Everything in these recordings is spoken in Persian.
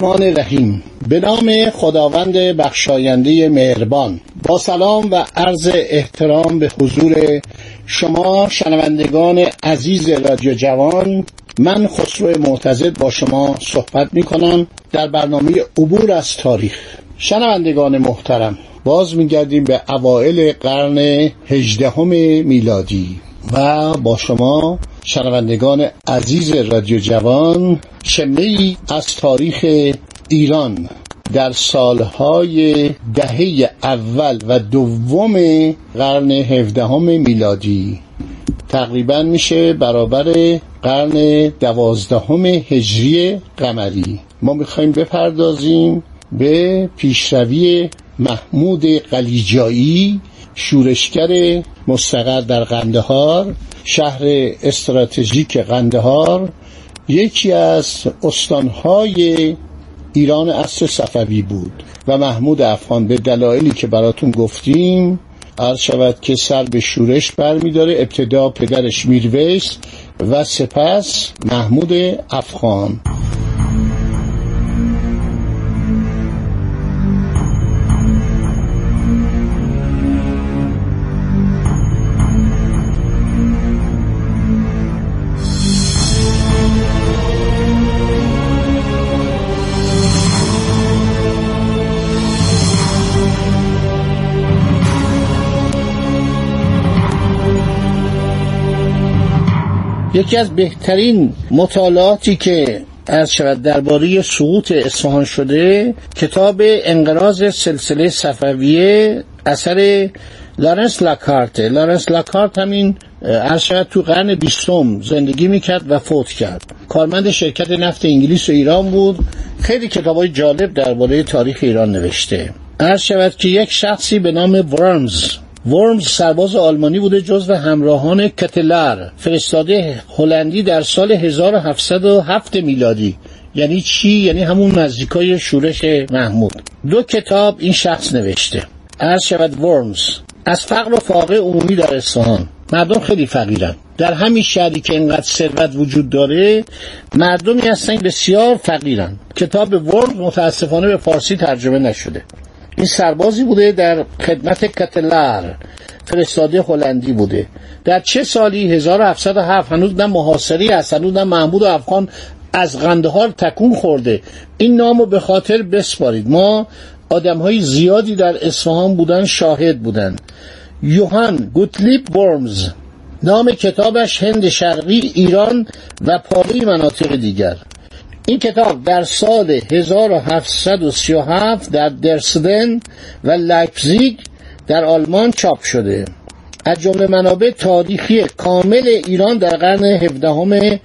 الرحمن الرحیم. به نام خداوند بخشاینده مهربان. با سلام و عرض احترام به حضور شما شنوندگان عزیز رادیو جوان من خسرو معتزد با شما صحبت می کنم در برنامه عبور از تاریخ. شنوندگان محترم باز میگردیم به اوائل قرن هجدهم میلادی و با شما شنوندگان عزیز رادیو جوان شمه از تاریخ ایران. در سالهای دهه اول و دوم قرن هفدهم میلادی تقریبا میشه برابر قرن دوازدهم هجری قمری. ما می‌خوایم بپردازیم به پیشروی محمود قلیجایی شورشگر مستقر در قندهار شهر استراتژیک قندهار یکی از استانهای ایران عصر صفوی بود و محمود افغان به دلایلی که براتون گفتیم عرض شود که سر به شورش برمیداره ابتدا پدرش میرویس و سپس محمود افغان. یکی از بهترین مطالعاتی که از شود درباره سقوط اصفهان شده کتاب انقراض سلسله صفویه اثر لارنس لاکارت. لارنس لاکارت همین عرض شود تو قرن بیستم زندگی می‌کرد و فوت کرد. کارمند شرکت نفت انگلیس و ایران بود. خیلی کتاب های جالب درباره تاریخ ایران نوشته. عرض شود که یک شخصی به نام ورمز ورمز سرباز آلمانی بوده جزو همراهان کتلر فرستاده هلندی در سال 1707 میلادی. یعنی چی؟ یعنی همون نزدیکای شورش محمود. دو کتاب این شخص نوشته. عرض شود ورمز از فقر و فاقه عمومی در اصفهان. مردم خیلی فقیرن. در همین شهری که اینقدر ثروت وجود داره مردمی هستن بسیار فقیرن. کتاب ورمز متاسفانه به فارسی ترجمه نشده. این سربازی بوده در خدمت کتلر. فرستاده هلندی بوده. در چه سالی؟ 1707 هنوز نه محاصری است. هنوز نه محمود و افغان از غندهار تکون خورده. این نامو به خاطر بسپارید. ما آدم های زیادی در اصفهان بودن شاهد بودن. یوهان گوتلیپ ورمز نام کتابش هند شرقی ایران و پاره مناطق دیگر. این کتاب در سال 1737 در درسدن و لایپزیگ در آلمان چاپ شده. از جمله منابع تاریخی کامل ایران در قرن هفدهم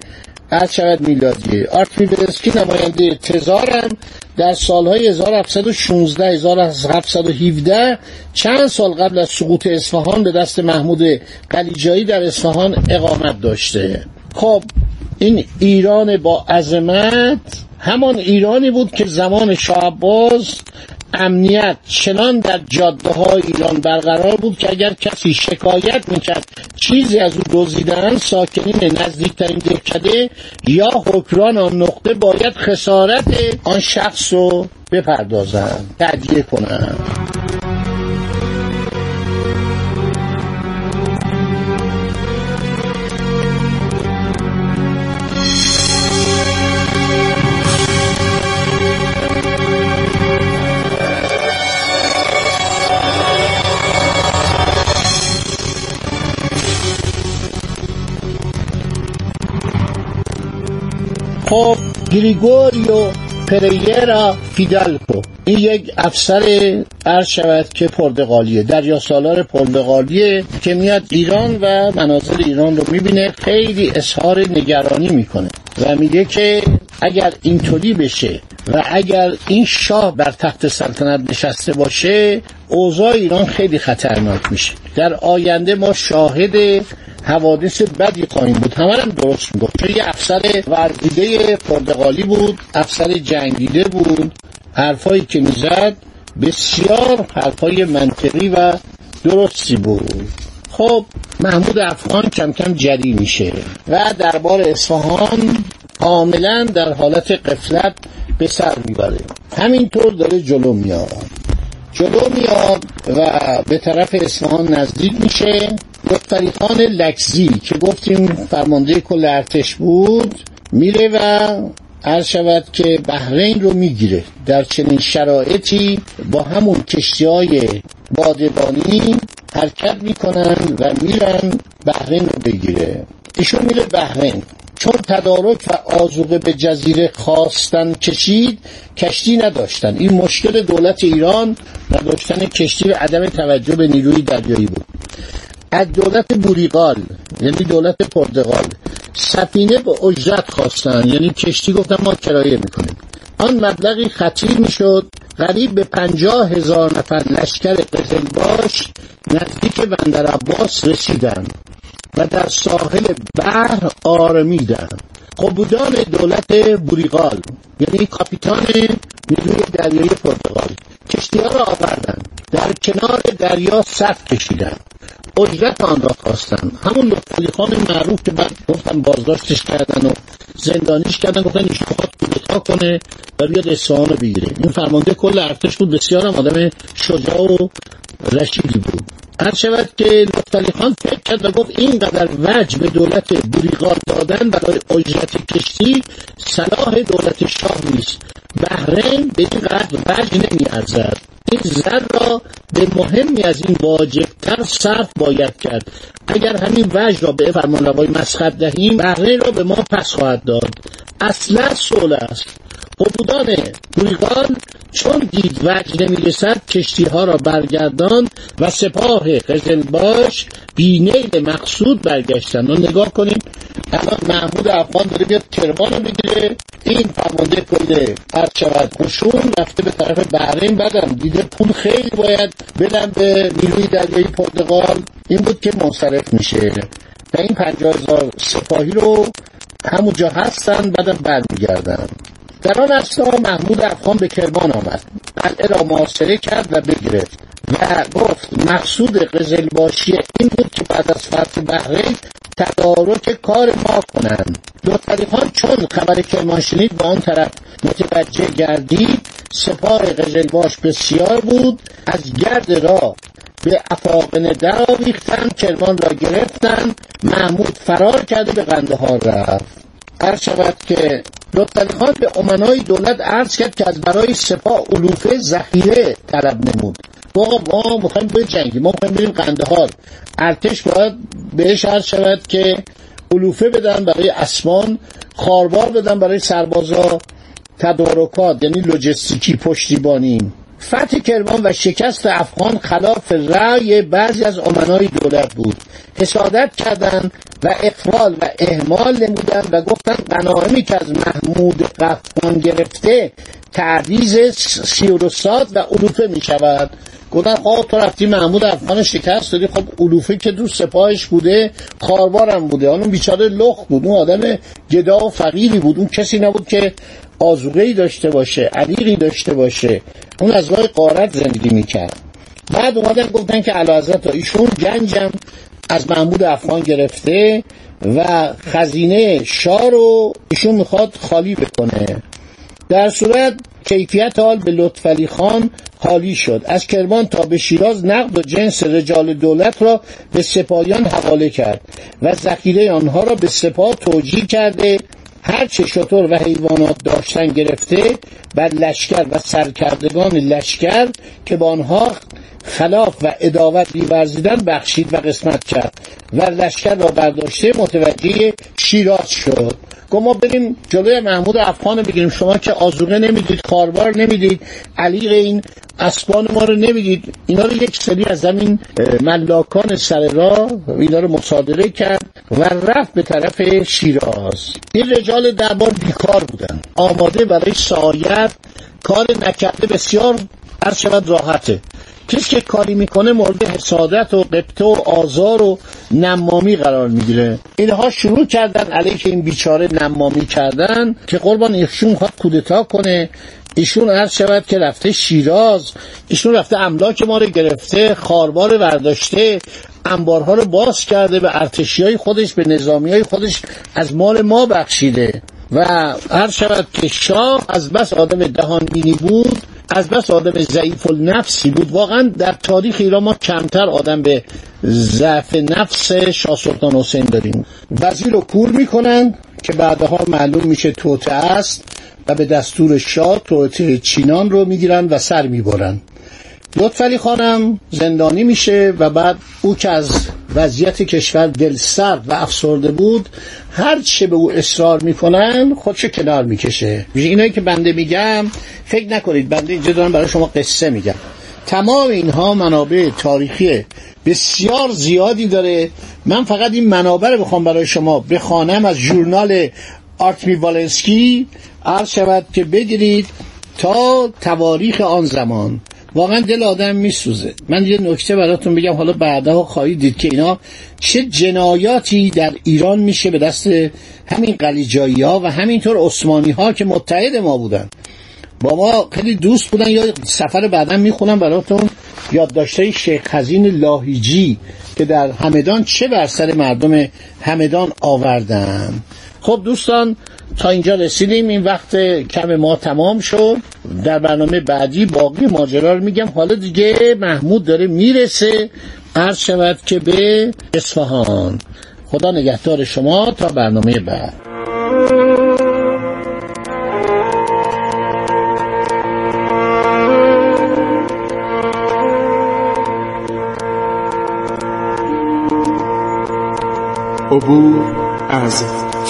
از شود میلادی. آرتمیدرسکی نماینده تزارم در سالهای 1716 1717 چند سال قبل از سقوط اصفهان به دست محمود قلیجایی در اصفهان اقامت داشته. خب این ایران با عظمت همان ایرانی بود که زمان شاه عباس امنیت چنان در جاده های ایران برقرار بود که اگر کسی شکایت می‌کرد چیزی از او دزدیدن ساکنین نزدیکترین دهکده یا حکران آن نقطه باید خسارت آن شخص رو بپردازند تدیه کنند. خب گریگوریو پریرا فیدالکو این یک افسر عرض شود که پرتغالیه دریا سالار پرتغالیه که میاد ایران و مناظر ایران رو می‌بینه خیلی اظهار نگرانی می‌کنه و میگه که اگر اینطوری بشه و اگر این شاه بر تخت سلطنت نشسته باشه اوضاع ایران خیلی خطرناک میشه. در آینده ما شاهد حوادث بدی خواهیم بود. همه هم درست می‌گفت. چون یه افسر ورزیده پرتغالی بود افسر جنگیده بود. حرفایی که می‌زد بسیار حرفای منطقی و درستی بود. خب محمود افغان کم کم جری میشه و دربار اصفهان کاملا در حالت قفلت به سر می‌بره. همینطور داره جلو میاد. جلو میاد و به طرف اصفهان نزدیک میشه. لطفری خان لکزی که گفتیم فرمانده کل ارتش بود میره و عرض شود که بحرین رو می‌گیره در چنین شرایطی با همون کشتی های بادبانی حرکت می‌کنن و میرن بحرین رو بگیره. ایشون میره بحرین. چون تدارک و آزوقه به جزیره خواستن کشید کشتی نداشتن. این مشکل دولت ایران نداشتن کشتی و عدم توجه به نیروی دریایی بود. از دولت بوریقال یعنی دولت پرتغال سفینه به اجرت خواستن. یعنی کشتی گفتن ما کرایه می‌کنیم. آن مبلغی خطیر می‌شد. قریب به پنجاه هزار نفر لشکر قزلباش نزدیک بندر عباس رسیدن و در ساحل بحر آرمیدن. قبودان دولت بوریغال یعنی کاپیتان نیروی دریایی پرتغال. کشتی ها را آوردن. در کنار دریا صف کشیدن. اجرت آن را خواستن. همون لطفالی خان معروف که بعد گفتن بازداشتش کردن و زندانیش کردن گفتن ایشون می‌خواد کودتا کنه و بیاد اصفهان رو بگیره. این فرمانده کل ارتش بود. بسیار هم آدم شجاع و رشیدی بود. هر شود که لطفالی خان فکر کرد و گفت اینقدر وجه به دولت بوریغال دادن برای اجرت کشتی صلاح دولت شاه نیست. بحرین به این قدر وجه نمی ارزد این زر را به مهمی از این واجبتر صرف باید کرد. اگر همین وجه را به فرمانروای مسخط دهیم بحرین را به ما پس خواهد داد. اصلا صلح است. قبودان بوریغال چون دید وجه نمی‌رسد کشتی ها را برگردان و سپاه قزلباش بینیل مقصود برگشتن و نگاه کنیم الان محمود افغان داره بیاد کرمان رو بگیره این فرمانده کل هر شود قشون رفته به طرف بحرین بدم دیده پول خیلی باید بدم به نیروی دریایی پرتغال. این بود که منصرف میشه. و این پنجاه هزار سپاهی رو همونجا هستن بعدم برمیگردن. در آن اصلا محمود افغان به کرمان آمد. قلعه را محاصره کرد و بگرفت. و گفت مقصود قزلباشی این بود که بعد از فتح بحرین تدارک کار ما کنند. لطفعلی خان چون خبر کرمان شنید به آن طرف متوجه گردید سپاه قزلباش بسیار بود از گرد را به افاقنه در آویختن کرمان را گرفتن محمود فرار کرده به قندهار رفت. هر شود که لطفعلی خان به امنای دولت عرض کرد که از برای سپاه علوفه ذخیره طلب نمود. با ما می‌خوایم بجنگیم ما می‌خوایم بریم قندهار. ارتش باید بهش عرض شود که علوفه بدن برای اسمان خاربار بدن برای سربازا تدارکات یعنی لوجستیکی پشتیبانی. فتح کرمان و شکست افغان خلاف رأی بعضی از امنای دولت بود. حسادت کردند و اقفال و اهمال نمودند و گفتند غنایمی که از محمود قفقان گرفته تعویز سیروسات و علوفه می شود گفتن خب تو رفتی محمود افغان شکست دادی خب علوفه که دو سپاهش بوده خاربارم بوده. اون بیچاره لخ بود اون آدم گدا و فقیری بود. اون کسی نبود که آزوغهی داشته باشه علیقی داشته باشه. اون از راه قارت زندگی می‌کرد. بعد اومدن گفتن که علاوه ایشون گنجم از محمود افغان گرفته و خزینه شاه رو ایشون می‌خواد خالی بکنه. در صورت کیفیت حال به لطفعلی خان خالی شد. از کرمان تا به شیراز نقد و جنس رجال دولت را به سپاهیان حواله کرد و ذخیره آنها را به سپاه توجیه کرده هر چه شطور و حیوانات داشتن گرفته بر لشکر و سرکردگان لشکر که با آنها خلاف و اداوت بیورزیدن بخشید و قسمت کرد و لشکر را برداشته متوجه شیراز شد. گفت ما بریم جلوی محمود افغان بگیریم. شما که آزوقه نمی‌دید کاربار نمی‌دید علی این اسبان ما رو نمی‌دید. اینا رو یک سری از همین ملاکان سر را اینا رو مصادره کرد و رفت به طرف شیراز. این رجال دربار بیکار بودن. آماده برای سایت کار نکرده بسیار هر شود راحته. کسی که کاری می‌کنه مورد حسادت و قبطه و آزار و نمامی قرار می‌گیره. اینها شروع کردن علیه این بیچاره نمامی کردن که قربان ایشون خواهد کودتا کنه. ایشون عرض شود که رفته شیراز ایشون رفته املاک ما رو گرفته خاربار ورداشته انبارها رو باز کرده به ارتشی های خودش به نظامی های خودش از مال ما بخشیده. و هر شود که شاه از بس آدم دهان بینی بود از بس آدم ضعیف النفسی بود. واقعا در تاریخ ایران ما کمتر آدم به ضعف نفس شاه سلطان حسین داریم. وزیر رو کور می‌کنن که بعدها معلوم میشه توته است و به دستور شاه توته چینان رو می‌گیرن و سر می‌برن. لطفعلی خانم زندانی میشه و بعد او که از وضعیت کشور دل سرد و افسرده بود هر چه به او اصرار می‌کنن خودشو کنار می‌کشه. اینایی که بنده میگم فکر نکنید بنده اینجا دارم برای شما قصه میگم. تمام اینها منابع تاریخی بسیار زیادی داره. من فقط این منابع رو بخوام برای شما بخوانم از ژورنال آرتمی والنسکی. عرض شود که بگیرید تا تواریخ آن زمان. واقعا دل آدم میسوزه. من یه نکته براتون بگم حالا بعدها خواهید دید که اینا چه جنایاتی در ایران میشه به دست همین قلیجایی ها و همینطور عثمانی ها که متحد ما بودن. با ما خیلی دوست بودن یا سفر بعدا می‌خونم براتون. یادداشته شیخ خزین لاهیجی که در همدان چه بر سر مردم همدان آوردن؟ خب دوستان تا اینجا رسیدیم. این وقت کم ما تمام شد. در برنامه بعدی باقی ماجرا رو میگم. حالا دیگه محمود داره می‌رسه. عرض شود که به اصفهان. خدا نگهدار شما تا برنامه بعد. عبور از